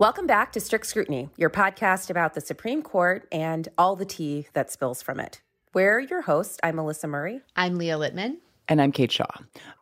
Welcome back to Strict Scrutiny, your podcast about the Supreme Court and all the tea that spills from it. We're your host. I'm Melissa Murray. I'm Leah Littman. And I'm Kate Shaw.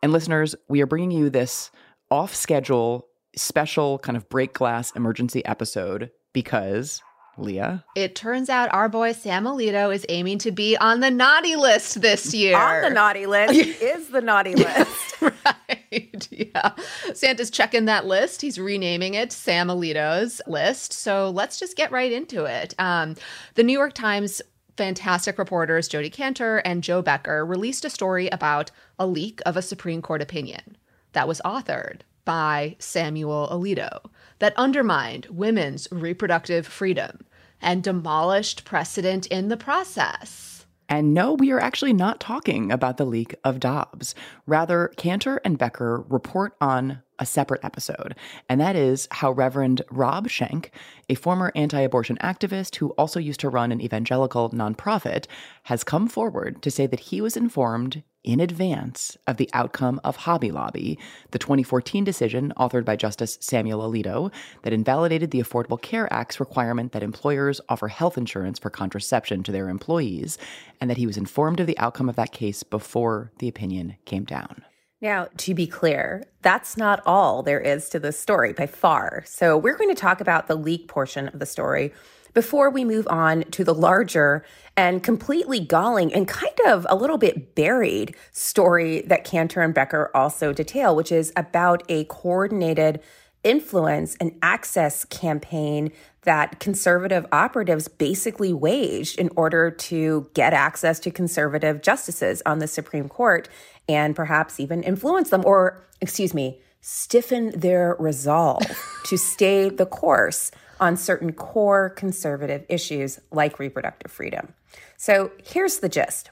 And listeners, we are bringing you this off schedule, special kind of break glass emergency episode because Leah. It turns out our boy Sam Alito is aiming to be on the naughty list this year. On the naughty list is the naughty list. right. Yeah. Santa's checking that list. He's renaming it Sam Alito's list. So let's just get right into it. Um, the New York Times fantastic reporters Jodi Kantor and Jo Becker released a story about a leak of a Supreme Court opinion that was authored by Samuel Alito that undermined women's reproductive freedom and demolished precedent in the process. And no, we are actually not talking about the leak of Dobbs. Rather, Kantor and Becker report on a separate episode, and that is how Reverend Rob Schenck, a former anti abortion activist who also used to run an evangelical nonprofit, has come forward to say that he was informed in advance of the outcome of Hobby Lobby, the 2014 decision authored by Justice Samuel Alito that invalidated the Affordable Care Act's requirement that employers offer health insurance for contraception to their employees, and that he was informed of the outcome of that case before the opinion came down. Now, to be clear, that's not all there is to this story by far. So, we're going to talk about the leak portion of the story before we move on to the larger and completely galling and kind of a little bit buried story that Kantor and Becker also detail, which is about a coordinated influence and access campaign that conservative operatives basically waged in order to get access to conservative justices on the Supreme Court and perhaps even influence them or, excuse me, stiffen their resolve to stay the course on certain core conservative issues like reproductive freedom. So here's the gist.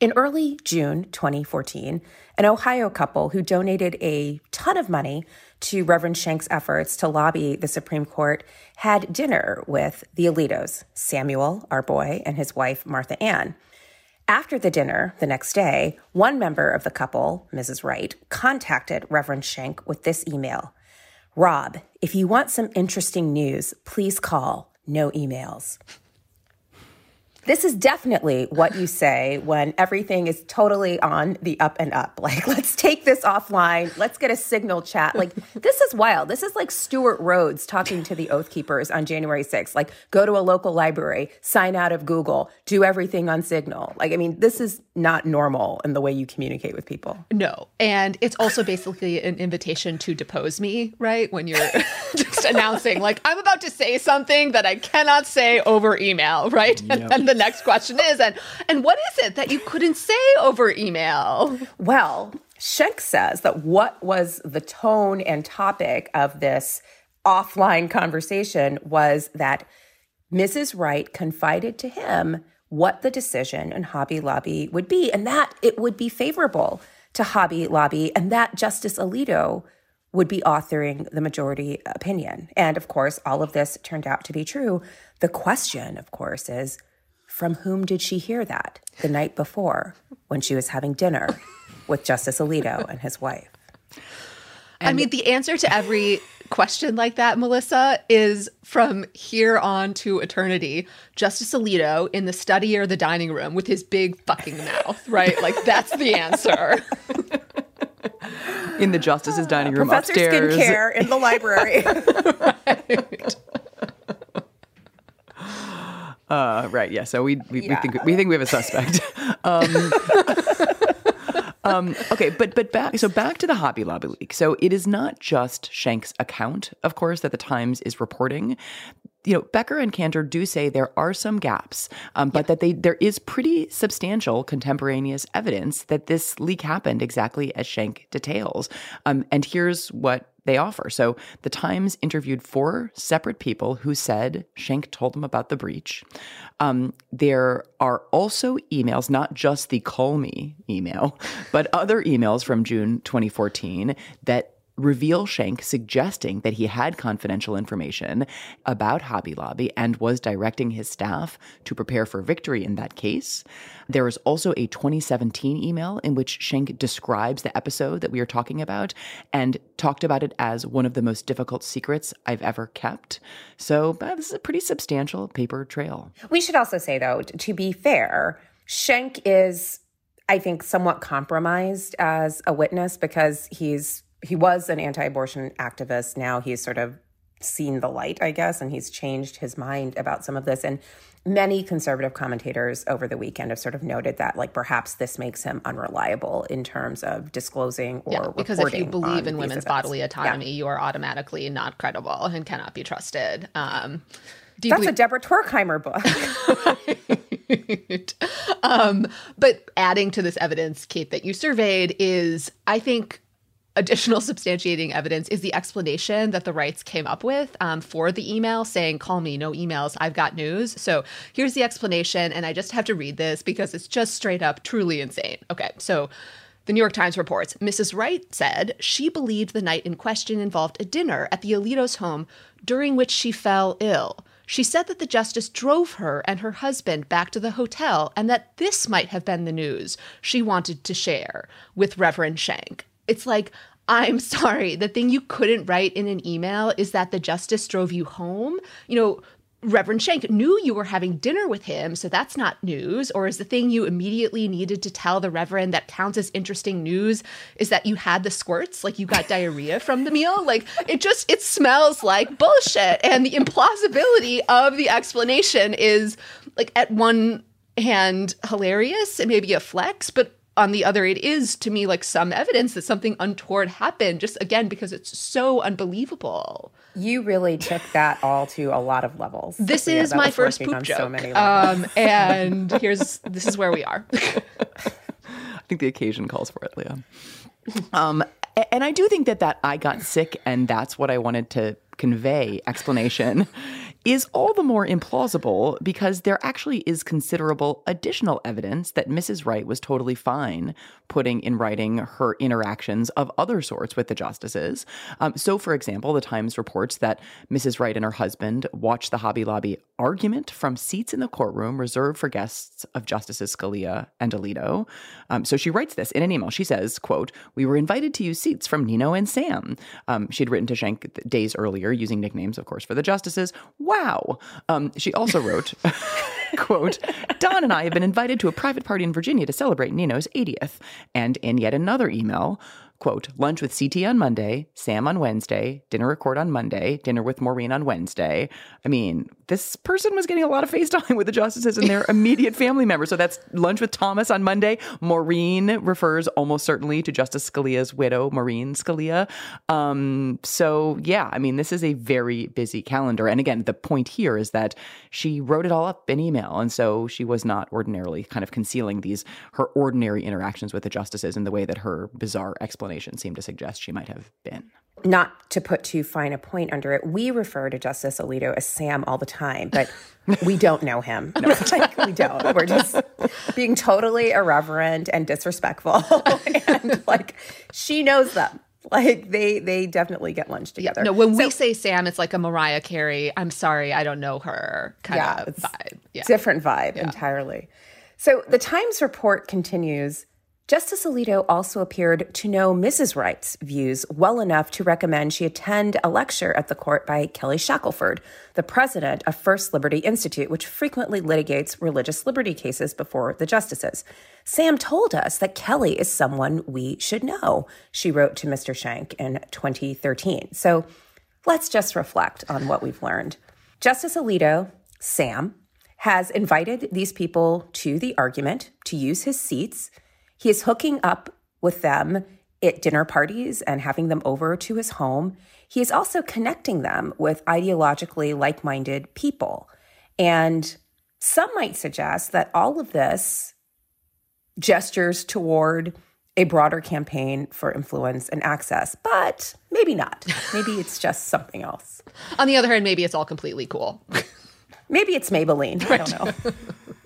In early June 2014, an Ohio couple who donated a ton of money to Reverend Schenck's efforts to lobby the Supreme Court had dinner with the Alitos, Samuel, our boy, and his wife, Martha Ann. After the dinner the next day, one member of the couple, Mrs. Wright, contacted Reverend Schenck with this email Rob, if you want some interesting news, please call, no emails. This is definitely what you say when everything is totally on the up and up. Like, let's take this offline. Let's get a signal chat. Like, this is wild. This is like Stewart Rhodes talking to the Oath Keepers on January 6th. Like, go to a local library, sign out of Google, do everything on Signal. Like, I mean, this is not normal in the way you communicate with people. No. And it's also basically an invitation to depose me, right? When you're just announcing, like, I'm about to say something that I cannot say over email, right? Yep. And then the next question is, and and what is it that you couldn't say over email? Well, Schenck says that what was the tone and topic of this offline conversation was that Mrs. Wright confided to him what the decision in Hobby Lobby would be, and that it would be favorable to Hobby Lobby, and that Justice Alito would be authoring the majority opinion. And of course, all of this turned out to be true. The question, of course, is from whom did she hear that the night before when she was having dinner with Justice Alito and his wife? And I mean, the answer to every question like that, Melissa, is from here on to eternity. Justice Alito in the study or the dining room with his big fucking mouth, right? Like that's the answer. in the justice's dining room Professor upstairs. Skincare in the library. right. Uh, right. Yeah. So we we, Yeah. we think we think we have a suspect. um, um, okay, but but back so back to the Hobby Lobby leak. So it is not just Schenck's account, of course, that the Times is reporting. You know, Becker and Kantor do say there are some gaps, um, but that they there is pretty substantial contemporaneous evidence that this leak happened exactly as Schenck details. Um, and here's what they offer. So the Times interviewed four separate people who said Schenck told them about the breach. Um, there are also emails, not just the call me email, but other emails from June 2014 that reveal Schenck suggesting that he had confidential information about Hobby Lobby and was directing his staff to prepare for victory in that case. There is also a 2017 email in which Schenck describes the episode that we are talking about and talked about it as one of the most difficult secrets I've ever kept. So uh, this is a pretty substantial paper trail. We should also say, though, to be fair, Schenck is, I think, somewhat compromised as a witness because he's he was an anti-abortion activist. Now he's sort of seen the light, I guess, and he's changed his mind about some of this. And many conservative commentators over the weekend have sort of noted that, like, perhaps this makes him unreliable in terms of disclosing or Yeah, because if you believe in women's events. bodily Yeah. autonomy, you are automatically not credible and cannot be trusted. Um, That's believe- a Deborah Tuerkheimer book. um, but adding to this evidence, Kate, that you surveyed is, I think, additional substantiating evidence is the explanation that the Wrights came up with um, for the email saying, call me, no emails, I've got news. So here's the explanation. And I just have to read this because it's just straight up truly insane. Okay. So the New York Times reports Mrs. Wright said she believed the night in question involved a dinner at the Alito's home during which she fell ill. She said that the justice drove her and her husband back to the hotel and that this might have been the news she wanted to share with Reverend Schenck. It's like, I'm sorry, the thing you couldn't write in an email is that the justice drove you home. You know, Reverend Schenck knew you were having dinner with him, so that's not news. Or is the thing you immediately needed to tell the Reverend that counts as interesting news is that you had the squirts, like you got diarrhea from the meal? Like it just, it smells like bullshit. And the implausibility of the explanation is like at one hand hilarious and maybe a flex, but on the other, it is to me like some evidence that something untoward happened, just again because it's so unbelievable. You really took that all to a lot of levels. This Yeah, is my first working poop on joke. So many levels. um, and here's this is where we are. I think the occasion calls for it, Leah. Um, and I do think that that I got sick and that's what I wanted to convey explanation is all the more implausible because there actually is considerable additional evidence that Mrs. Wright was totally fine putting in writing her interactions of other sorts with the justices. Um, so, for example, the Times reports that Mrs. Wright and her husband watched the Hobby Lobby argument from seats in the courtroom reserved for guests of Justices Scalia and Alito. Um, so she writes this in an email. She says, quote, we were invited to use seats from Nino and Sam. Um, she'd written to Schenck days earlier using nicknames, of course, for the justices. Wow. Um, she also wrote, quote, Don and I have been invited to a private party in Virginia to celebrate Nino's 80th. And in yet another email, quote, lunch with CT on Monday, Sam on Wednesday, dinner record on Monday, dinner with Maureen on Wednesday. I mean, this person was getting a lot of FaceTime with the justices and their immediate family members. So that's lunch with Thomas on Monday. Maureen refers almost certainly to Justice Scalia's widow, Maureen Scalia. Um, so yeah, I mean, this is a very busy calendar. And again, the point here is that she wrote it all up in email. And so she was not ordinarily kind of concealing these, her ordinary interactions with the justices in the way that her bizarre explanation seemed to suggest she might have been. Not to put too fine a point under it, we refer to Justice Alito as Sam all the time, but we don't know him. like, we don't. We're just being totally irreverent and disrespectful. and like, she knows them. Like they they definitely get lunch together. No, when we say Sam, it's like a Mariah Carey. I'm sorry, I don't know her kind yeah, of vibe. Yeah. different vibe entirely. So the Times report continues Justice Alito also appeared to know Mrs. Wright's views well enough to recommend she attend a lecture at the court by Kelly Shackelford, the president of First Liberty Institute, which frequently litigates religious liberty cases before the justices. Sam told us that Kelly is someone we should know, she wrote to Mr. Schenck in 2013. So let's just reflect on what we've learned. Justice Alito, Sam, has invited these people to the argument to use his seats. He is hooking up with them at dinner parties and having them over to his home. He is also connecting them with ideologically like minded people. And some might suggest that all of this gestures toward a broader campaign for influence and access, but maybe not. Maybe it's just something else. On the other hand, maybe it's all completely cool. maybe it's Maybelline. I don't know.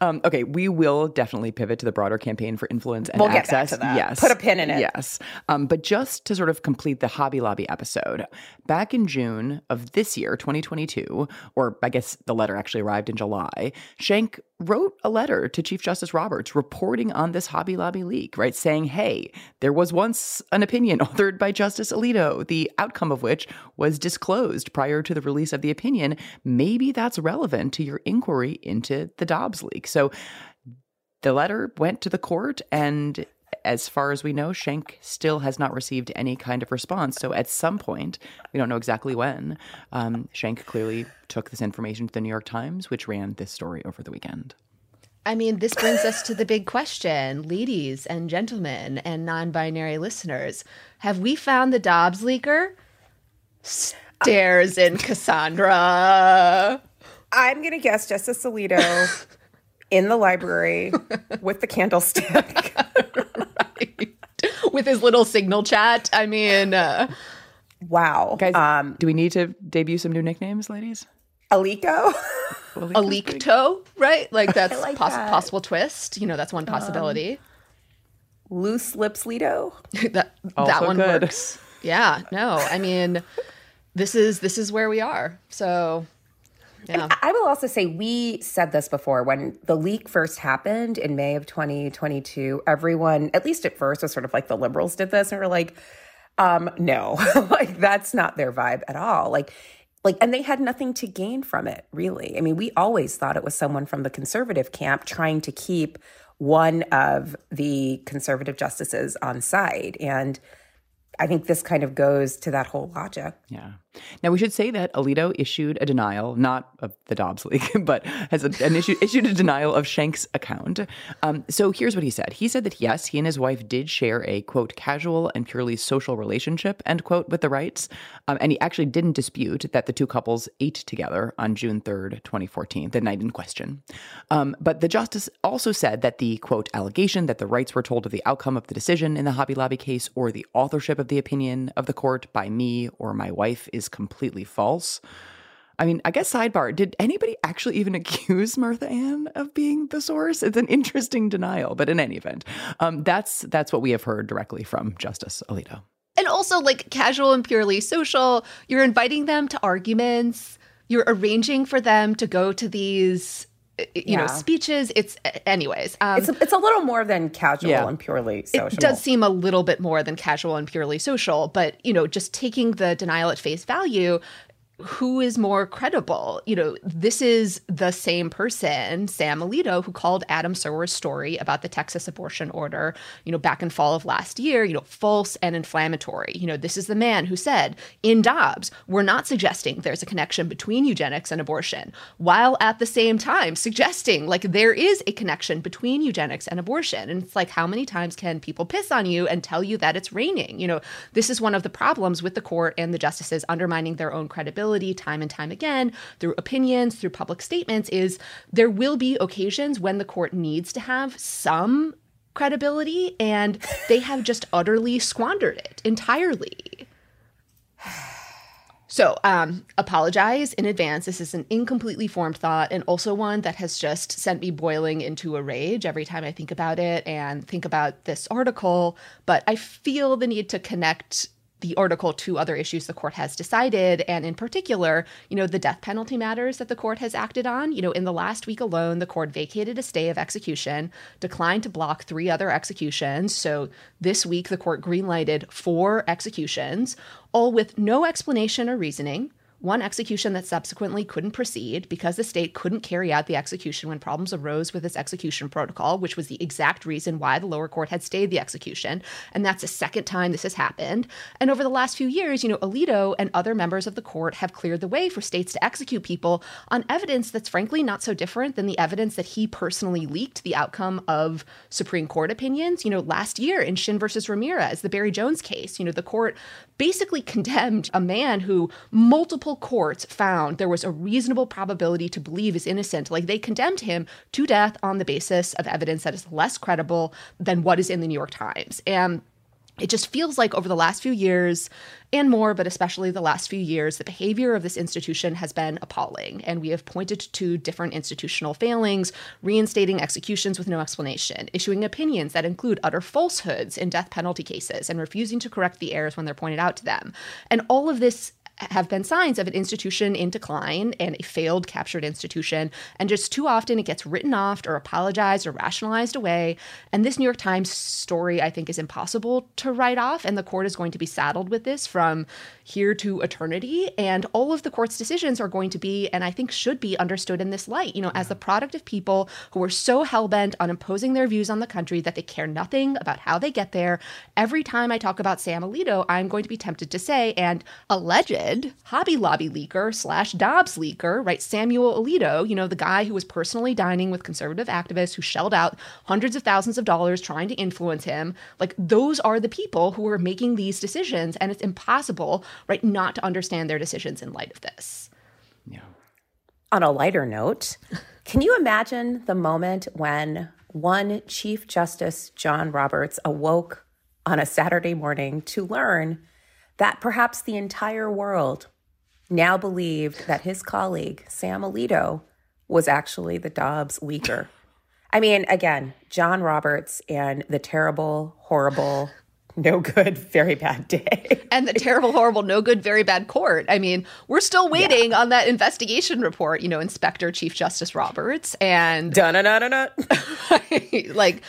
Um, okay, we will definitely pivot to the broader campaign for influence and we'll access. Get back to that. Yes, put a pin in it. Yes, um, but just to sort of complete the Hobby Lobby episode, back in June of this year, 2022, or I guess the letter actually arrived in July. Schenck wrote a letter to Chief Justice Roberts reporting on this Hobby Lobby leak, right? Saying, hey, there was once an opinion authored by Justice Alito, the outcome of which was disclosed prior to the release of the opinion. Maybe that's relevant to your inquiry into the Dobbs leak. So the letter went to the court, and as far as we know, Schenck still has not received any kind of response. So at some point, we don't know exactly when, um, Schenck clearly took this information to the New York Times, which ran this story over the weekend. I mean, this brings us to the big question, ladies and gentlemen and non binary listeners. Have we found the Dobbs leaker? Stairs in Cassandra. I'm going to guess Justice Alito in the library with the candlestick. right. With his little signal chat. I mean, uh, wow. Guys, um, do we need to debut some new nicknames, ladies? Alico? Alikto, right? Like that's like poss- that. possible twist. You know, that's one possibility. Um, loose lips Lido? that also that one good. works. Yeah, no. I mean, this is this is where we are. So yeah. And I will also say we said this before when the leak first happened in May of 2022. Everyone, at least at first, was sort of like the liberals did this, and we're like, um, no, like that's not their vibe at all. Like, like, and they had nothing to gain from it, really. I mean, we always thought it was someone from the conservative camp trying to keep one of the conservative justices on side, and I think this kind of goes to that whole logic. Yeah. Now we should say that Alito issued a denial, not of the Dobbs leak, but has a, an issue, issued a denial of Schenck's account. Um, so here's what he said. He said that yes, he and his wife did share a quote casual and purely social relationship end quote with the Wrights, um, and he actually didn't dispute that the two couples ate together on June 3rd, 2014, the night in question. Um, but the justice also said that the quote allegation that the Wrights were told of the outcome of the decision in the Hobby Lobby case or the authorship of the opinion of the court by me or my wife is completely false. I mean, I guess sidebar, did anybody actually even accuse Martha Ann of being the source? It's an interesting denial, but in any event, um, that's that's what we have heard directly from Justice Alito. And also like casual and purely social, you're inviting them to arguments, you're arranging for them to go to these you yeah. know speeches it's anyways um, it's, a, it's a little more than casual yeah. and purely social it does seem a little bit more than casual and purely social but you know just taking the denial at face value who is more credible? You know, this is the same person, Sam Alito, who called Adam Serwer's story about the Texas abortion order, you know, back in fall of last year, you know, false and inflammatory. You know, this is the man who said in Dobbs, we're not suggesting there's a connection between eugenics and abortion, while at the same time suggesting like there is a connection between eugenics and abortion. And it's like, how many times can people piss on you and tell you that it's raining? You know, this is one of the problems with the court and the justices undermining their own credibility time and time again through opinions, through public statements, is there will be occasions when the court needs to have some credibility and they have just utterly squandered it entirely. So, um, apologize in advance. This is an incompletely formed thought and also one that has just sent me boiling into a rage every time I think about it and think about this article. But I feel the need to connect the article two other issues the court has decided. And in particular you know the death penalty matters that the court has acted on. You know in the last week alone the court vacated a stay of execution declined to block three other executions. So this week the court greenlighted four executions all with no explanation or reasoning one execution that subsequently couldn't proceed because the state couldn't carry out the execution when problems arose with its execution protocol, which was the exact reason why the lower court had stayed the execution. And that's the second time this has happened. And over the last few years, you know, Alito and other members of the court have cleared the way for states to execute people on evidence that's frankly not so different than the evidence that he personally leaked the outcome of Supreme Court opinions. You know, last year in Shinn versus Ramirez, the Barry Jones case, you know, the court basically condemned a man who multiple courts found there was a reasonable probability to believe is innocent. Like they condemned him to death on the basis of evidence that is less credible than what is in the New York Times. And it just feels like over the last few years and more, but especially the last few years, the behavior of this institution has been appalling. And we have pointed to different institutional failings, reinstating executions with no explanation, issuing opinions that include utter falsehoods in death penalty cases, and refusing to correct the errors when they're pointed out to them. And all of this have been signs of an institution in decline and a failed captured institution. And just too often it gets written off or apologized or rationalized away. And this New York Times story, I think, is impossible to write off. And the court is going to be saddled with this from here to eternity. And all of the court's decisions are going to be, and I think should be, understood in this light, you know, as the product of people who are so hell bent on imposing their views on the country that they care nothing about how they get there. Every time I talk about Sam Alito, I'm going to be tempted to say, and alleged Hobby Lobby leaker slash Dobbs leaker, right? Samuel Alito, you know, the guy who was personally dining with conservative activists who shelled out hundreds of thousands of dollars trying to influence him. Like, those are the people who are making these decisions. And it's impossible, right, not to understand their decisions in light of this. Yeah. On a lighter note, can you imagine the moment when one Chief Justice John Roberts awoke on a Saturday morning to learn that perhaps the entire world now believed that his colleague, Sam Alito, was actually the Dobbs leaker. I mean, again, John Roberts and the terrible, horrible, no good, very bad day. and the terrible, horrible, no good, very bad court. I mean, we're still waiting yeah. on that investigation report, you know, Inspector Chief Justice Roberts and da da da da da like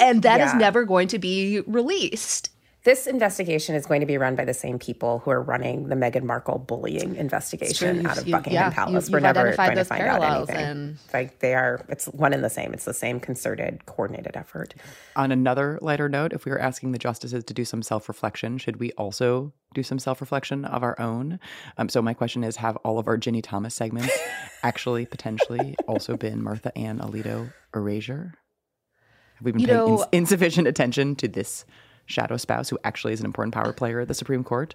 and that yeah. is never going to be released. This investigation is going to be run by the same people who are running the Meghan Markle bullying investigation out of Buckingham yeah, Palace. You, We're never going to find out anything. And... Like they are, it's one and the same. It's the same concerted, coordinated effort. On another lighter note, if we were asking the justices to do some self reflection, should we also do some self reflection of our own? Um, so my question is: Have all of our Ginny Thomas segments actually potentially also been Martha Ann Alito erasure? Have we been you paying know, ins- insufficient attention to this? Shadow spouse who actually is an important power player at the Supreme Court?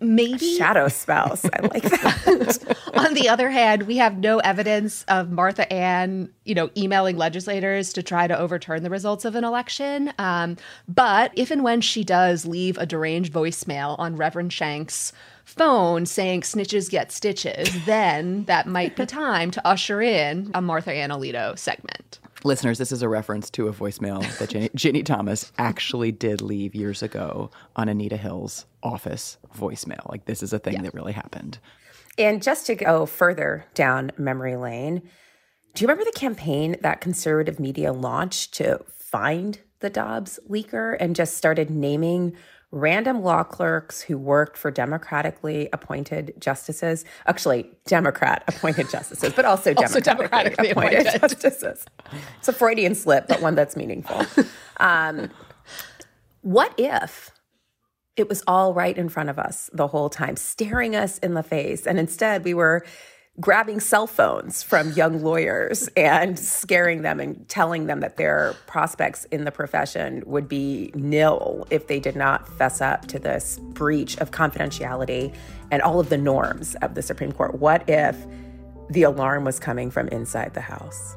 Maybe shadow spouse. I like that. On the other hand, we have no evidence of Martha Ann, you know, emailing legislators to try to overturn the results of an election. Um, but if and when she does leave a deranged voicemail on Reverend Schenck's phone saying snitches get stitches, then that might be time to usher in a Martha Ann Alito segment. Listeners, this is a reference to a voicemail that Ginny, Ginny, Thomas actually did leave years ago on Anita Hill's office voicemail. Like, this is a thing yeah. that really happened. And just to go further down memory lane, do you remember the campaign that conservative media launched to find the Dobbs leaker and just started naming random law clerks who worked for democratically appointed justices, actually Democrat appointed justices, but also, also democratically, democratically appointed, appointed, justices. It's a Freudian slip, but one that's meaningful. Um, what if it was all right in front of us the whole time, staring us in the face, and instead we were grabbing cell phones from young lawyers and scaring them and telling them that their prospects in the profession would be nil if they did not fess up to this breach of confidentiality and all of the norms of the Supreme Court. What if the alarm was coming from inside the House?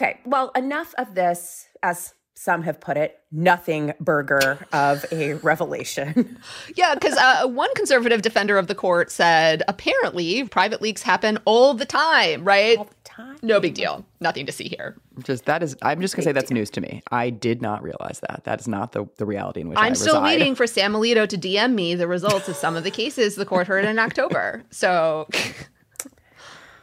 Okay, well, enough of this, as some have put it, nothing burger of a revelation. yeah, because uh, one conservative defender of the court said apparently private leaks happen all the time, right? All the time. No big deal. Nothing to see here. Just that is, I'm just gonna say that's news to me. I did not realize that. That is not the, the reality in which I'm I still reside. waiting for Sam Alito to DM me the results of some of the cases the court heard in October. So.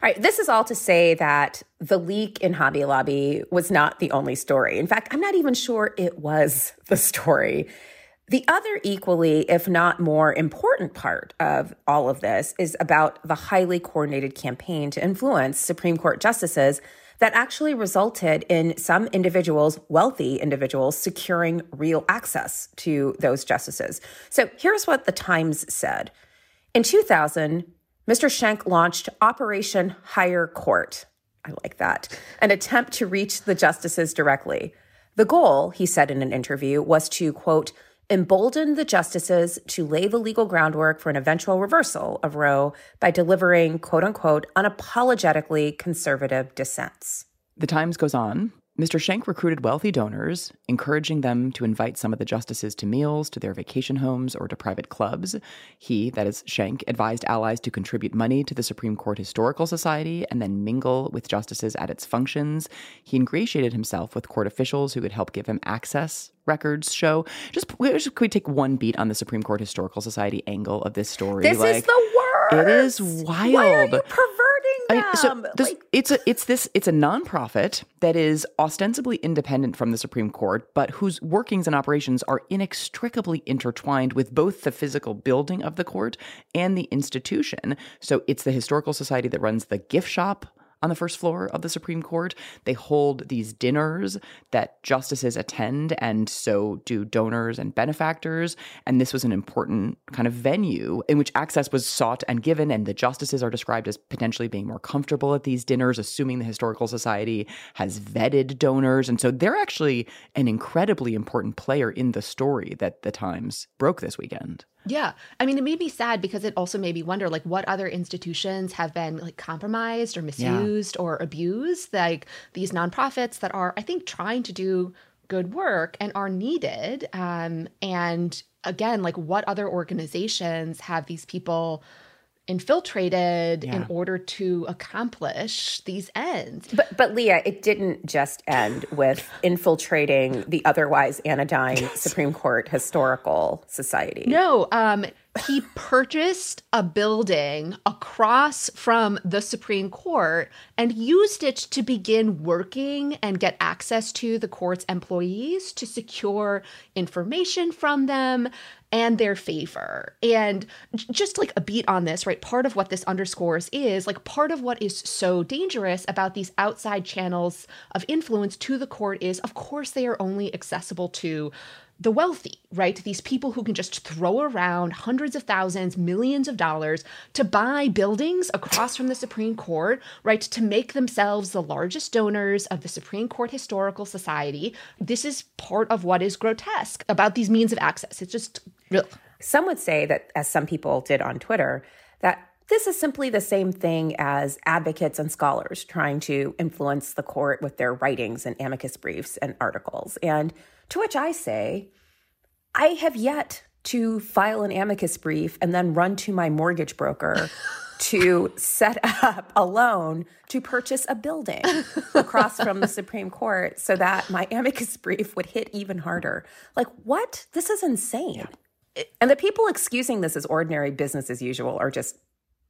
All right, this is all to say that the leak in Hobby Lobby was not the only story. In fact, I'm not even sure it was the story. The other equally, if not more important part of all of this is about the highly coordinated campaign to influence Supreme Court justices that actually resulted in some individuals, wealthy individuals, securing real access to those justices. So here's what the Times said. In 2000, Mr. Schenck launched Operation Higher Court. I like that. An attempt to reach the justices directly. The goal, he said in an interview, was to, quote, embolden the justices to lay the legal groundwork for an eventual reversal of Roe by delivering, quote unquote, unapologetically conservative dissents. The Times goes on. Mr. Schenck recruited wealthy donors, encouraging them to invite some of the justices to meals, to their vacation homes, or to private clubs. He, that is Schenck, advised allies to contribute money to the Supreme Court Historical Society and then mingle with justices at its functions. He ingratiated himself with court officials who could help give him access. Records show. Just, just could we take one beat on the Supreme Court Historical Society angle of this story? This like, is the worst. It is wild. Why are you perverting them? I- so this, Like- it's a it's this it's a nonprofit that is ostensibly independent from the Supreme Court, but whose workings and operations are inextricably intertwined with both the physical building of the court and the institution. So it's the historical society that runs the gift shop on the first floor of the Supreme Court. They hold these dinners that justices attend, and so do donors and benefactors. And this was an important kind of venue in which access was sought and given, and the justices are described as potentially being more comfortable at these dinners, assuming the Historical Society has vetted donors. And so they're actually an incredibly important player in the story that the Times broke this weekend. Yeah. I mean, it made me sad because it also made me wonder like what other institutions have been like compromised or misused or abused, like these nonprofits that are, I think, trying to do good work and are needed. Um, and again, like what other organizations have these people infiltrated in order to accomplish these ends? But but Leah, it didn't just end with infiltrating the otherwise anodyne Supreme Court Historical Society. No, um, he purchased a building across from the Supreme Court and used it to begin working and get access to the court's employees to secure information from them and their favor. And just like a beat on this, right? Part of what this underscores is like part of what is so dangerous about these outside channels of influence to the court is, of course, they are only accessible to the wealthy, right? These people who can just throw around hundreds of thousands, millions of dollars to buy buildings across from the Supreme Court, right? To make themselves the largest donors of the Supreme Court Historical Society. This is part of what is grotesque about these means of access. It's just real. Some would say that, as some people did on Twitter, that this is simply the same thing as advocates and scholars trying to influence the court with their writings and amicus briefs and articles. And to which I say, I have yet to file an amicus brief and then run to my mortgage broker to set up a loan to purchase a building across from the Supreme Court so that my amicus brief would hit even harder. Like, what? This is insane. And the people excusing this as ordinary business as usual are just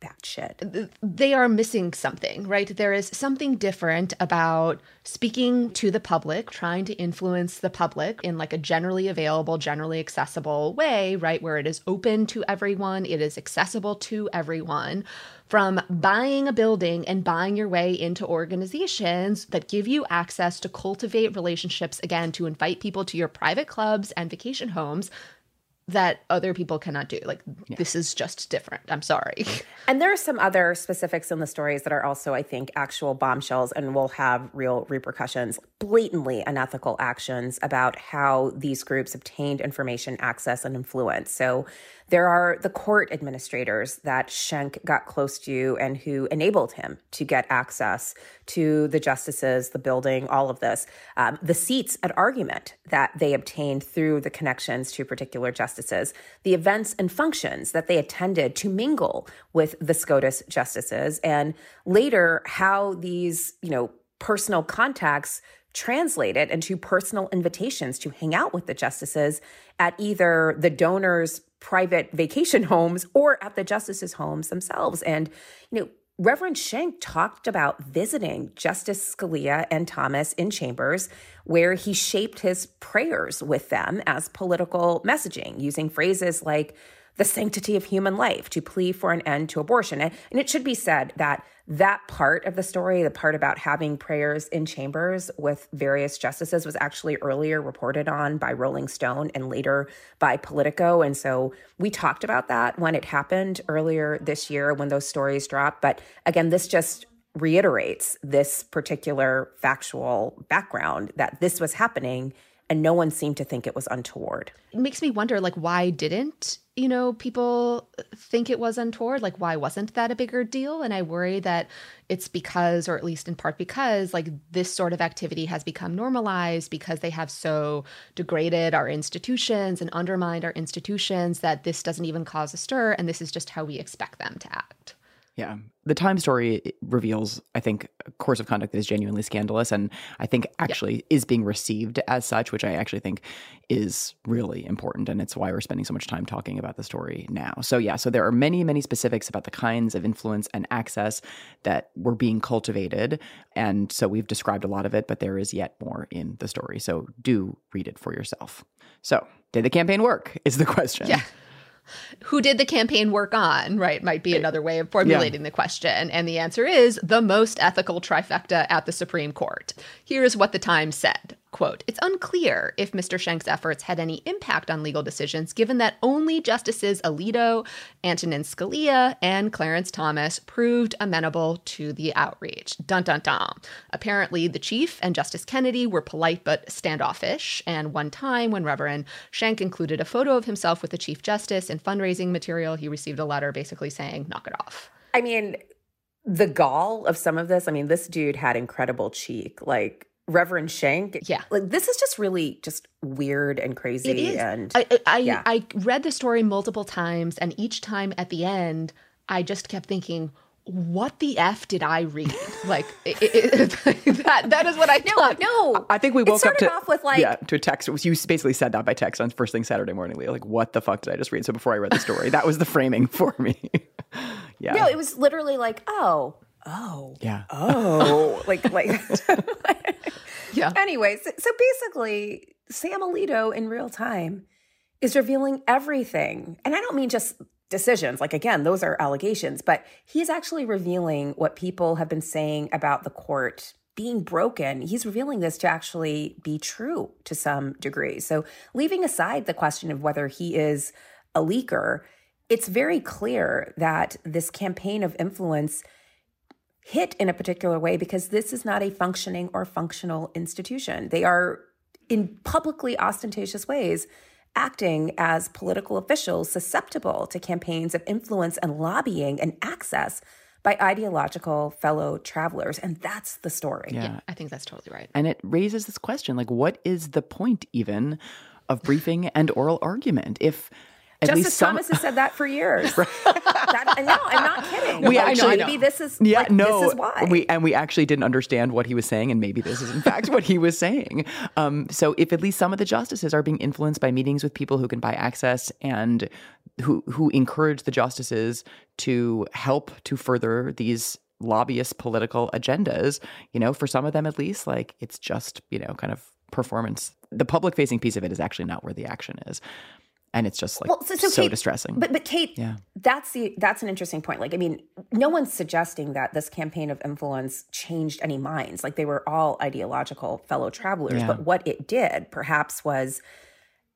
batshit. They are missing something, right? There is something different about speaking to the public, trying to influence the public in like a generally available, generally accessible way, right? Where it is open to everyone, it is accessible to everyone. From buying a building and buying your way into organizations that give you access to cultivate relationships, again, to invite people to your private clubs and vacation homes that other people cannot do. Like yeah. this is just different. I'm sorry. And there are some other specifics in the stories that are also, I think, actual bombshells and will have real repercussions, blatantly unethical actions about how these groups obtained information, access, and influence. So there are the court administrators that Schenck got close to and who enabled him to get access to the justices, the building, all of this. Um, the seats at argument that they obtained through the connections to particular justices, the events and functions that they attended to mingle with the SCOTUS justices, and later how these, you know, personal contacts translated into personal invitations to hang out with the justices at either the donors' private vacation homes or at the justices' homes themselves. And, you know, Reverend Schenck talked about visiting Justice Scalia and Thomas in chambers where he shaped his prayers with them as political messaging, using phrases like, the sanctity of human life, to plea for an end to abortion. And, it should be said that that part of the story, the part about having prayers in chambers with various justices, was actually earlier reported on by Rolling Stone and later by Politico. And so we talked about that when it happened earlier this year when those stories dropped. But again, this just reiterates this particular factual background that this was happening and no one seemed to think it was untoward. It makes me wonder like why didn't, you know, people think it was untoward? Like why wasn't that a bigger deal? And I worry that it's because or at least in part because like this sort of activity has become normalized because they have so degraded our institutions and undermined our institutions that this doesn't even cause a stir and this is just how we expect them to act. Yeah. The Time story eh, reveals, I think, a course of conduct that is genuinely scandalous and I think actually yeah. is being received as such, which I actually think is really important. And it's why we're spending so much time talking about the story now. So, yeah, so there are many, many specifics about the kinds of influence and access that were being cultivated. And so we've described a lot of it, but there is yet more in the story. So do read it for yourself. So, did the campaign work? Is the question. Yeah who did the campaign work on, right, might be another way of formulating yeah. the question. And the answer is the most ethical trifecta at the Supreme Court. Here's what the Times said Quote, it's unclear if Mr. Schenck's efforts had any impact on legal decisions, given that only Justices Alito, Antonin Scalia, and Clarence Thomas proved amenable to the outreach. Dun dun dun. Apparently, the Chief and Justice Kennedy were polite but standoffish, and one time when Reverend Schenck included a photo of himself with the Chief Justice in fundraising material, he received a letter basically saying, knock it off. I mean, the gall of some of this, I mean, this dude had incredible cheek. Like, Reverend Schenck. Yeah. Like this is just really just weird and crazy. It is. And I I, yeah. I read the story multiple times and each time at the end I just kept thinking, what the f did I read? Like it, it, that that is what I thought. No, no. I think we woke up to off with like yeah to a text. You basically said that by text on first thing Saturday morning. Like, what the fuck did I just read? So before I read the story, that was the framing for me. yeah. No, it was literally like, oh, oh, yeah, oh, like like yeah. Anyways, so basically, Sam Alito in real time is revealing everything. And I don't mean just decisions. Like, again, those are allegations, but he's actually revealing what people have been saying about the court being broken. He's revealing this to actually be true to some degree. So, leaving aside the question of whether he is a leaker, it's very clear that this campaign of influence hit in a particular way because this is not a functioning or functional institution. They are, in publicly ostentatious ways, acting as political officials susceptible to campaigns of influence and lobbying and access by ideological fellow travelers. And that's the story. Yeah. yeah, I think that's totally right. And it raises this question like, what is the point even of briefing and oral argument? If at Justice least some, Thomas has said that for years. that, no, I'm not kidding. We Like, actually- maybe this is Yeah, like, no, this is why. we and we actually didn't understand what he was saying, and maybe this is in fact what he was saying. Um, so, if at least some of the justices are being influenced by meetings with people who can buy access and who who encourage the justices to help to further these lobbyist political agendas, you know, for some of them at least, like it's just you know kind of performance. The public facing piece of it is actually not where the action is. And it's just like well, so, so so Kate, distressing. But but Kate, Yeah. that's the that's an interesting point. Like, I mean, no one's suggesting that this campaign of influence changed any minds. Like, they were all ideological fellow travelers. Yeah. But what it did, perhaps, was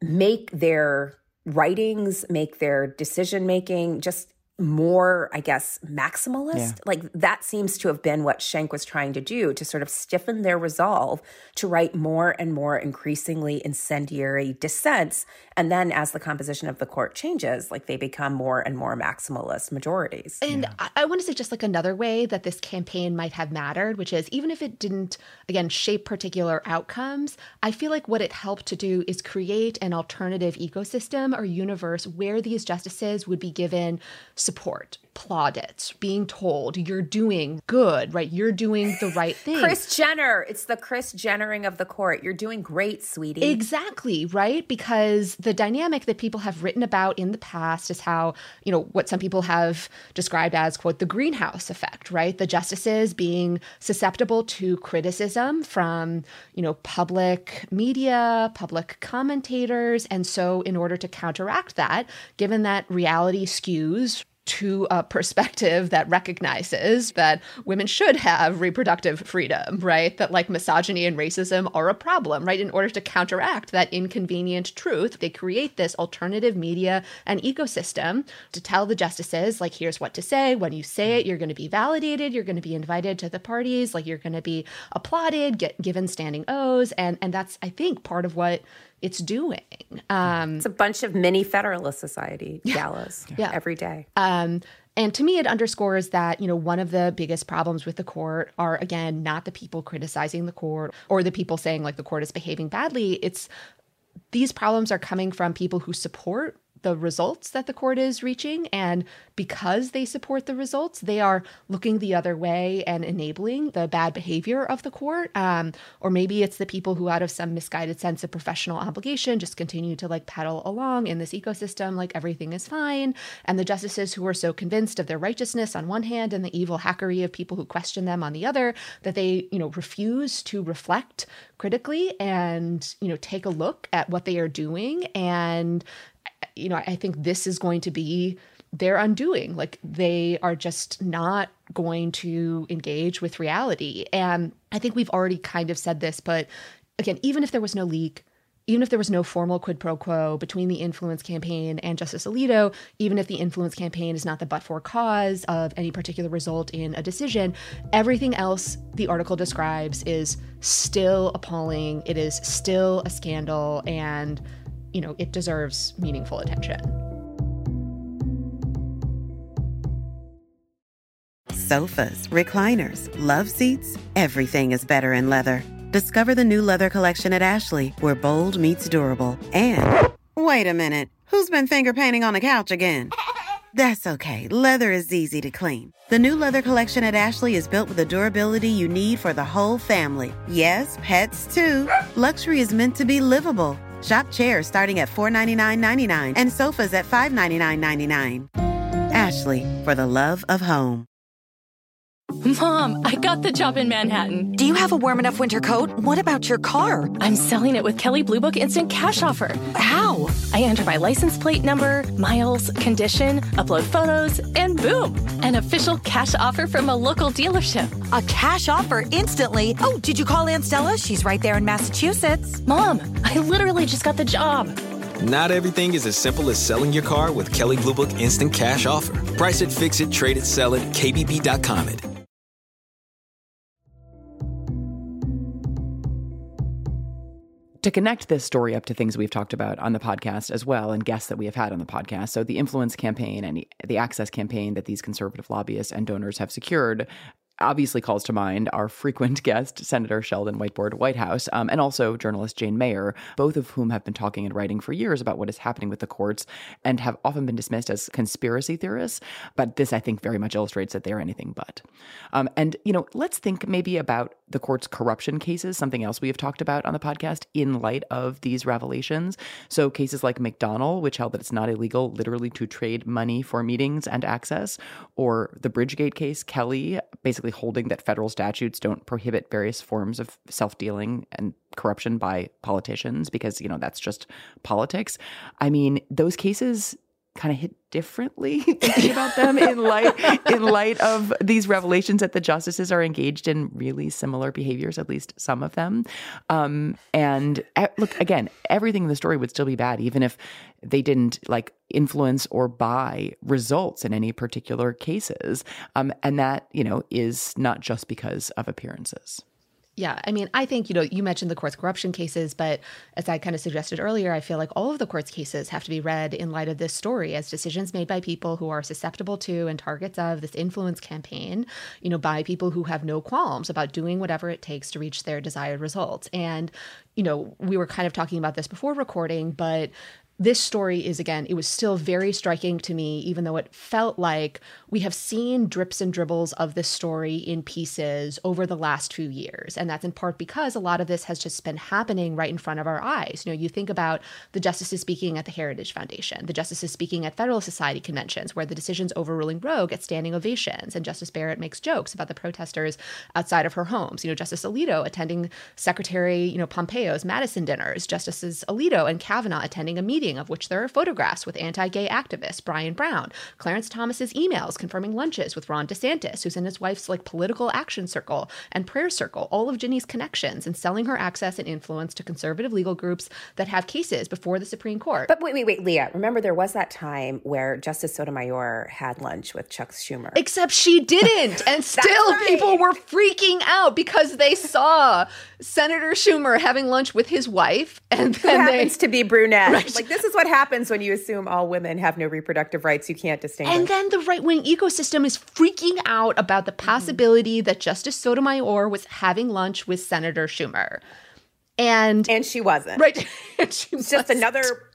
make their writings, make their decision making just more, I guess, maximalist. Yeah. Like that seems to have been what Schenck was trying to do to sort of stiffen their resolve to write more and more increasingly incendiary dissents. And then as the composition of the court changes, like they become more and more maximalist majorities. And I, I want to say just like another way that this campaign might have mattered, which is even if it didn't, again, shape particular outcomes, I feel like what it helped to do is create an alternative ecosystem or universe where these justices would be given support, plaudits, being told you're doing good, right? You're doing the right thing. Kris Jenner, it's the Kris Jennering of the court. You're doing great, sweetie. Exactly, right? Because the dynamic that people have written about in the past is how, you know, what some people have described as, quote, the greenhouse effect, right? The justices being susceptible to criticism from, you know, public media, public commentators. And so, in order to counteract that, given that reality skews to a perspective that recognizes that women should have reproductive freedom, right? That like misogyny and racism are a problem, right? In order to counteract that inconvenient truth, they create this alternative media and ecosystem to tell the justices, like, here's what to say. When you say it, you're going to be validated, you're going to be invited to the parties, like, you're going to be applauded, get given standing O's. And, and that's, I think, part of what it's doing. Um, it's a bunch of mini Federalist Society galas Yeah. every day. Um, and to me, it underscores that, you know, one of the biggest problems with the court are, again, not the people criticizing the court or the people saying like the court is behaving badly. It's these problems are coming from people who support the results that the court is reaching. And because they support the results, they are looking the other way and enabling the bad behavior of the court. Um, or maybe it's the people who, out of some misguided sense of professional obligation, just continue to like pedal along in this ecosystem like everything is fine. And the justices who are so convinced of their righteousness on one hand and the evil hackery of people who question them on the other that they, you know, refuse to reflect critically and, you know, take a look at what they are doing and you know, I think this is going to be their undoing. Like they are just not going to engage with reality. And I think we've already kind of said this, but again, even if there was no leak, even if there was no formal quid pro quo between the influence campaign and Justice Alito, even if the influence campaign is not the but for cause of any particular result in a decision, everything else the article describes is still appalling. It is still a scandal. And you know, it deserves meaningful attention. Sofas, recliners, love seats, everything is better in leather. Discover the new leather collection at Ashley, where bold meets durable. And wait a minute, who's been finger painting on the couch again? That's okay, leather is easy to clean. The new leather collection at Ashley is built with the durability you need for the whole family. Yes, pets too. Luxury is meant to be livable. Shop chairs starting at $499.99 and sofas at $599.99. Ashley, for the love of home. Mom, I got the job in Manhattan. Do you have a warm enough winter coat? What about your car? I'm selling it with Kelley Blue Book Instant Cash Offer. How? I enter my license plate number, miles, condition, upload photos, and boom, an official cash offer from a local dealership. A cash offer instantly? Oh, did you call Aunt Stella? She's right there in Massachusetts. Mom, I literally just got the job. Not everything is as simple as selling your car with Kelley Blue Book Instant Cash Offer. Price it, fix it, trade it, sell it, KBB.com it. To connect this story up to things we've talked about on the podcast as well and guests that we have had on the podcast. So, the influence campaign and the access campaign that these conservative lobbyists and donors have secured. obviously calls to mind our frequent guest, Senator Sheldon Whiteboard Whitehouse, um, and also journalist Jane Mayer, both of whom have been talking and writing for years about what is happening with the courts and have often been dismissed as conspiracy theorists. But this, I think, very much illustrates that they're anything but. Um, and, you know, let's think maybe about the court's corruption cases, something else we have talked about on the podcast in light of these revelations. So, cases like McDonnell, which held that it's not illegal literally to trade money for meetings and access, or the Bridgegate case, Kelly basically holding that federal statutes don't prohibit various forms of self dealing and corruption by politicians because, you know, that's just politics. I mean, those cases kind of hit differently thinking about them in light in light of these revelations that the justices are engaged in really similar behaviors at least some of them. Um, and look again everything in the story would still be bad even if they didn't like influence or buy results in any particular cases. Um, and that you know is not just because of appearances yeah, I mean, I think, you know, you mentioned the court's corruption cases, but as I kind of suggested earlier, I feel like all of the court's cases have to be read in light of this story as decisions made by people who are susceptible to and targets of this influence campaign, you know, by people who have no qualms about doing whatever it takes to reach their desired results. And, you know, we were kind of talking about this before recording, but this story is again it was still very striking to me even though it felt like we have seen drips and dribbles of this story in pieces over the last few years. And that's in part because a lot of this has just been happening right in front of our eyes. You know you think about the justices speaking at the heritage foundation the justices speaking at Federal society conventions where the decisions overruling roe get standing ovations and justice barrett makes jokes about the protesters outside of her homes. You know justice alito attending secretary you know pompeo's madison dinners justices alito and kavanaugh attending a meeting of which there are photographs with anti gay activist Brian Brown, Clarence Thomas's emails confirming lunches with Ron DeSantis, who's in his wife's like political action circle and prayer circle, all of Ginny's connections and selling her access and influence to conservative legal groups that have cases before the Supreme Court. But wait, wait, wait, Leah, remember there was that time where Justice Sotomayor had lunch with Chuck Schumer. Except she didn't. And still right. people were freaking out because they saw Senator Schumer having lunch with his wife and then Who happens they, to be brunette. Right. Like this is what happens when you assume all women have no reproductive rights. You can't distinguish. And then the right wing ecosystem is freaking out about the possibility mm-hmm. that Justice Sotomayor was having lunch with Senator Schumer. And and she wasn't. Right. she was just another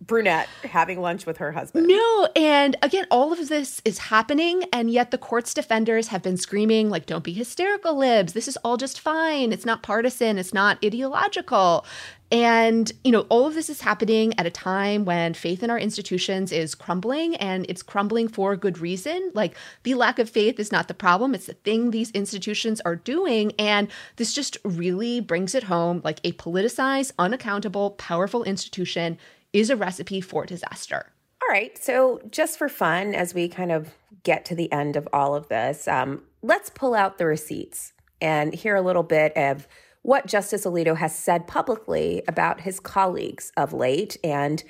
brunette having lunch with her husband. No, and again, all of this is happening, and yet the court's defenders have been screaming, like, don't be hysterical, libs. This is all just fine. It's not partisan, it's not ideological. And, you know, all of this is happening at a time when faith in our institutions is crumbling and it's crumbling for good reason. Like, the lack of faith is not the problem, it's the thing these institutions are doing. And this just really brings it home like a politicized, unaccountable, powerful institution is a recipe for disaster. All right. So, just for fun, as we kind of get to the end of all of this, um, let's pull out the receipts and hear a little bit of what Justice Alito has said publicly about his colleagues of late and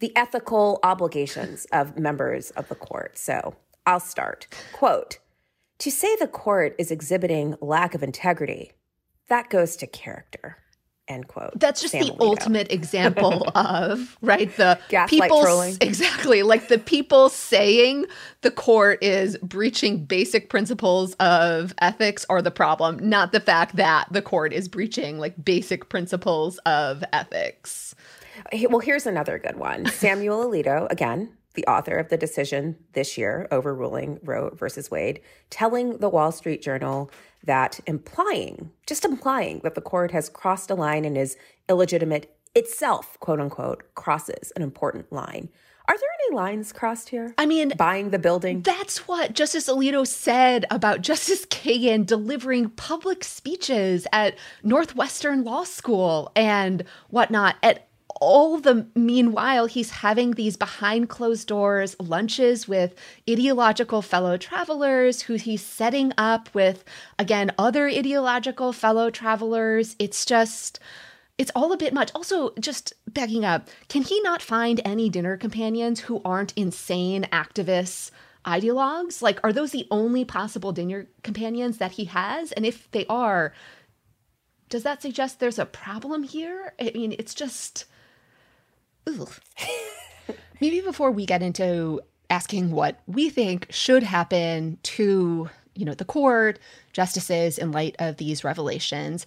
the ethical obligations of members of the court. So, I'll start. Quote To say the court is exhibiting lack of integrity, that goes to character. End quote. That's just Sam the Alito. ultimate example of right the Gaslight people trolling. exactly like the people saying the court is breaching basic principles of ethics are the problem, not the fact that the court is breaching like basic principles of ethics. Well, here's another good one. Samuel Alito, again, the author of the decision this year overruling Roe versus Wade, telling the Wall Street Journal that implying, just implying that the court has crossed a line and is illegitimate itself, quote unquote, crosses an important line. Are there any lines crossed here? I mean, buying the building. That's what Justice Alito said about Justice Kagan delivering public speeches at Northwestern Law School and whatnot. At all the meanwhile, he's having these behind closed doors lunches with ideological fellow travelers who he's setting up with, again, other ideological fellow travelers. It's just. It's all a bit much. Also, just backing up, can he not find any dinner companions who aren't insane activists, ideologues? Like, are those the only possible dinner companions that he has? And if they are, does that suggest there's a problem here? I mean, it's just Maybe before we get into asking what we think should happen to you know, the court, justices in light of these revelations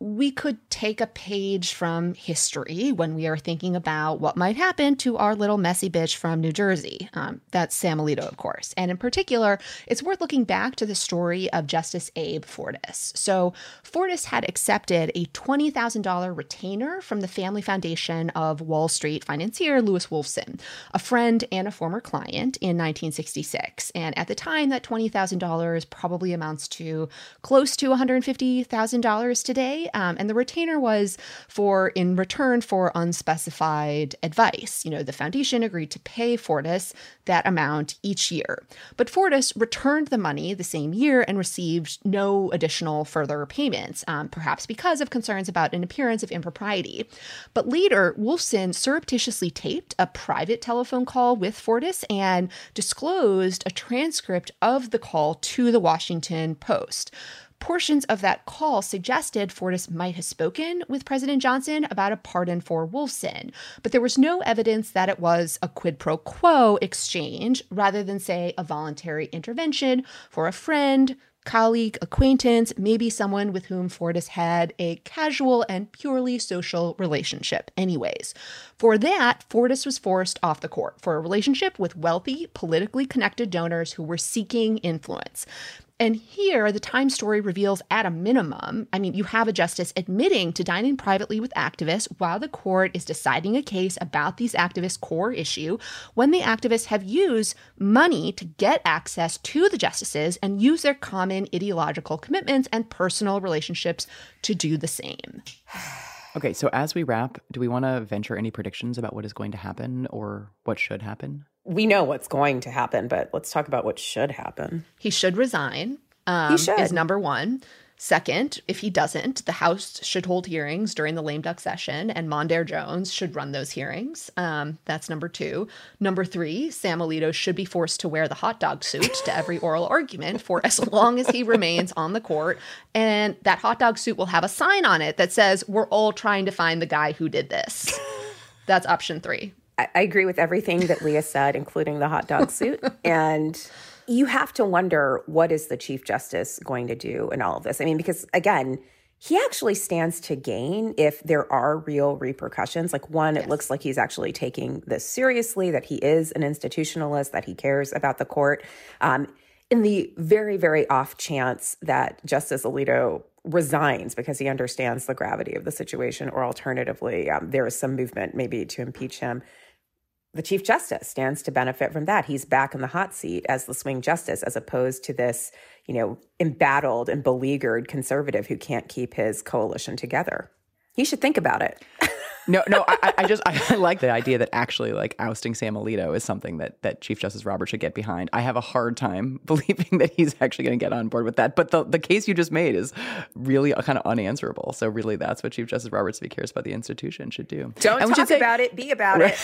we could take a page from history when we are thinking about what might happen to our little messy bitch from New Jersey. Um, that's Sam Alito, of course. And in particular, it's worth looking back to the story of Justice Abe Fortas. So, Fortas had accepted a $20,000 retainer from the family foundation of Wall Street financier Louis Wolfson, a friend and a former client in 1966. And at the time, that $20,000 probably amounts to close to $150,000 today. Um, and the retainer was for in return for unspecified advice. You know, the foundation agreed to pay Fortas that amount each year. But Fortas returned the money the same year and received no additional further payments, um, perhaps because of concerns about an appearance of impropriety. But later, Wolfson surreptitiously taped a private telephone call with Fortas and disclosed a transcript of the call to the Washington Post. Portions of that call suggested Fortas might have spoken with President Johnson about a pardon for Wolfson, but there was no evidence that it was a quid pro quo exchange rather than, say, a voluntary intervention for a friend, colleague, acquaintance, maybe someone with whom Fortas had a casual and purely social relationship, anyways. For that, Fortas was forced off the court for a relationship with wealthy, politically connected donors who were seeking influence. And here, the Times story reveals at a minimum, I mean, you have a justice admitting to dining privately with activists while the court is deciding a case about these activists' core issue when the activists have used money to get access to the justices and use their common ideological commitments and personal relationships to do the same. Okay, so as we wrap, do we want to venture any predictions about what is going to happen or what should happen? We know what's going to happen, but let's talk about what should happen. He should resign. Um, he should. Is number one. Second, if he doesn't, the House should hold hearings during the lame duck session, and Mondaire Jones should run those hearings. Um, that's number two. Number three, Sam Alito should be forced to wear the hot dog suit to every oral argument for as long as he remains on the court. And that hot dog suit will have a sign on it that says, We're all trying to find the guy who did this. That's option three. I, I agree with everything that Leah said, including the hot dog suit. and you have to wonder what is the Chief Justice going to do in all of this? I mean, because again, he actually stands to gain if there are real repercussions. Like, one, yes. it looks like he's actually taking this seriously, that he is an institutionalist, that he cares about the court. Um, in the very, very off chance that Justice Alito resigns because he understands the gravity of the situation, or alternatively, um, there is some movement maybe to impeach him the Chief Justice stands to benefit from that. He's back in the hot seat as the swing justice, as opposed to this, you know, embattled and beleaguered conservative who can't keep his coalition together. He should think about it. No, no, I, I just I, like the idea that actually like ousting Sam Alito is something that that Chief Justice Roberts should get behind. I have a hard time believing that he's actually going to get on board with that. But the the case you just made is really uh, kind of unanswerable. So really, that's what Chief Justice Roberts, if he cares about the institution, should do. Don't and talk say, about it. Be about it.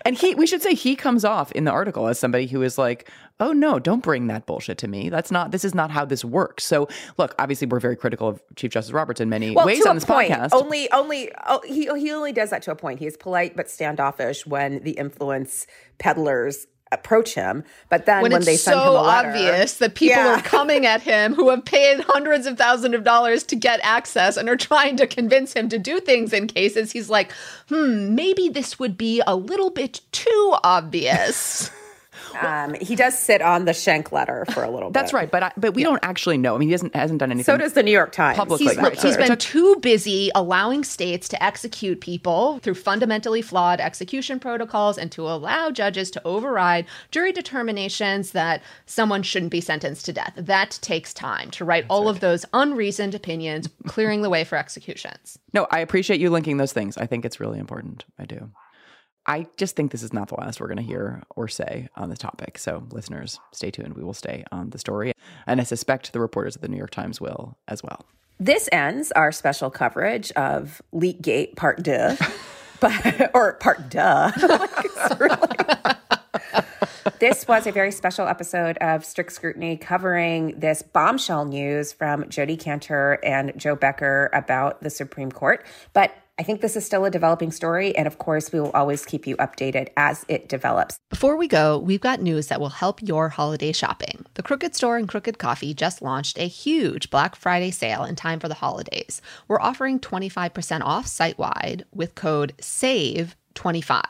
and he, we should say he comes off in the article as somebody who is like, oh no, don't bring that bullshit to me. That's not. This is not how this works. So look, obviously, we're very critical of Chief Justice Roberts in many well, ways on this point. podcast. Only, only oh, he he only does that to a point. He is polite but standoffish when the influence peddlers approach him. But then when, when they send so him a letter, obvious that people yeah. are coming at him who have paid hundreds of thousands of dollars to get access and are trying to convince him to do things in cases, he's like, hmm, maybe this would be a little bit too obvious. Um, he does sit on the Schenck letter for a little bit. That's right, but I, but we yeah. don't actually know. I mean, he hasn't hasn't done anything. So does the New York Times. Publicly, he's, look, he's been too busy allowing states to execute people through fundamentally flawed execution protocols and to allow judges to override jury determinations that someone shouldn't be sentenced to death. That takes time to write That's all right. of those unreasoned opinions, clearing the way for executions. No, I appreciate you linking those things. I think it's really important. I do. I just think this is not the last we're going to hear or say on this topic. So, listeners, stay tuned. We will stay on the story. And I suspect the reporters at the New York Times will as well. This ends our special coverage of Leakgate Part Deux, but, or Part Duh. this was a very special episode of Strict Scrutiny covering this bombshell news from Jodi Kantor and Jo Becker about the Supreme Court. But I think this is still a developing story, and of course, we will always keep you updated as it develops. Before we go, we've got news that will help your holiday shopping. The Crooked Store and Crooked Coffee just launched a huge Black Friday sale in time for the holidays. We're offering 25% off site wide with code SAVE 25.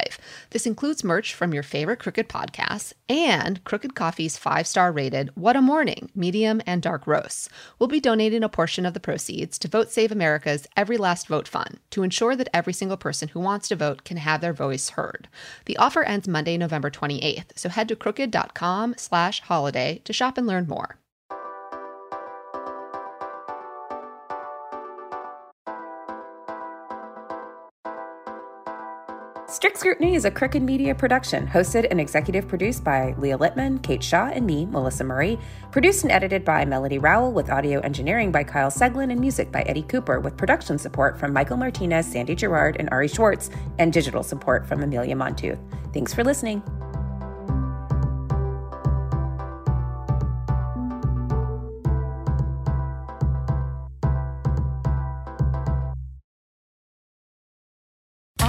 This includes merch from your favorite Crooked podcasts and Crooked Coffee's five star rated What a Morning medium and dark roasts. We'll be donating a portion of the proceeds to Vote Save America's Every Last Vote Fund to ensure that every single person who wants to vote can have their voice heard. The offer ends Monday, November 28th, so head to crooked.com slash holiday to shop and learn more. Strict Scrutiny is a Crooked Media production, hosted and executive produced by Leah Littman, Kate Shaw, and me, Melissa Murray. Produced and edited by Melody Rowell, with audio engineering by Kyle Seglin and music by Eddie Cooper, with production support from Michael Martinez, Sandy Gerard, and Ari Schwartz, and digital support from Amelia Montooth. Thanks for listening.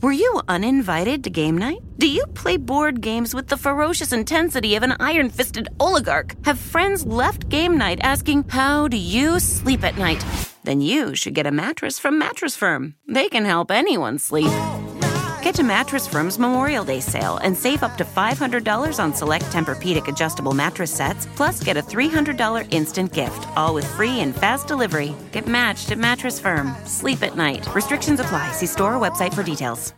Were you uninvited to game night? Do you play board games with the ferocious intensity of an iron fisted oligarch? Have friends left game night asking, How do you sleep at night? Then you should get a mattress from Mattress Firm. They can help anyone sleep. Get to Mattress Firm's Memorial Day sale and save up to $500 on select Tempur-Pedic adjustable mattress sets, plus get a $300 instant gift, all with free and fast delivery. Get matched at Mattress Firm. Sleep at night. Restrictions apply. See store or website for details.